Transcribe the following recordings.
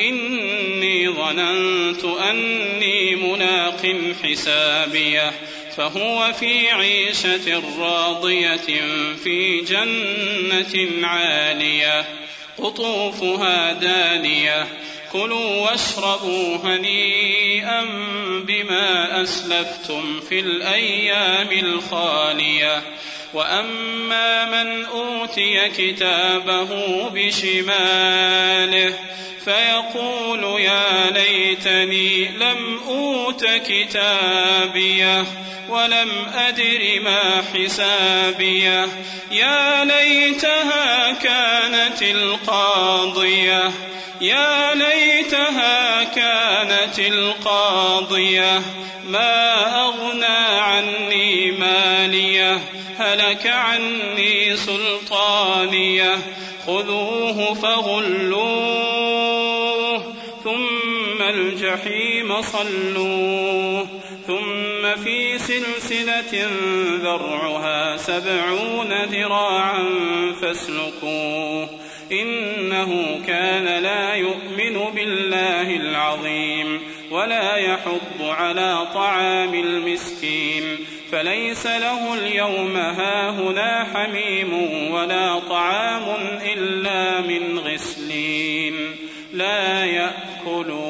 إني ظننت أني ملاق حسابيه فهو في عيشة راضية في جنة عالية قطوفها دانية كلوا واشربوا هنيئا بما أسلفتم في الأيام الخالية. وأما من أوتي كتابه بشماله فيقول يا ليتني لم أوت كتابيه ولم أدر ما حسابيه. يا ليتها كانت القاضية. يا ليتها كانت القاضية. ما أغنى عني مالية هلك عني سلطانية. خذوه فغلوه الجحيم صلوه ثم في سلسلة ذرعها سبعون ذراعا فاسلكوه إنه كان لا يؤمن بالله العظيم ولا يحض على طعام المسكين فليس له اليوم هاهنا حميم ولا طعام إلا من غسلين لا يأكله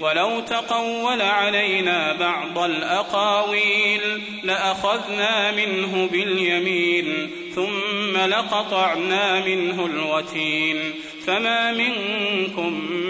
ولو تقول علينا بعض الأقاويل لأخذنا منه باليمين ثم لقطعنا منه الوتين فما منكم من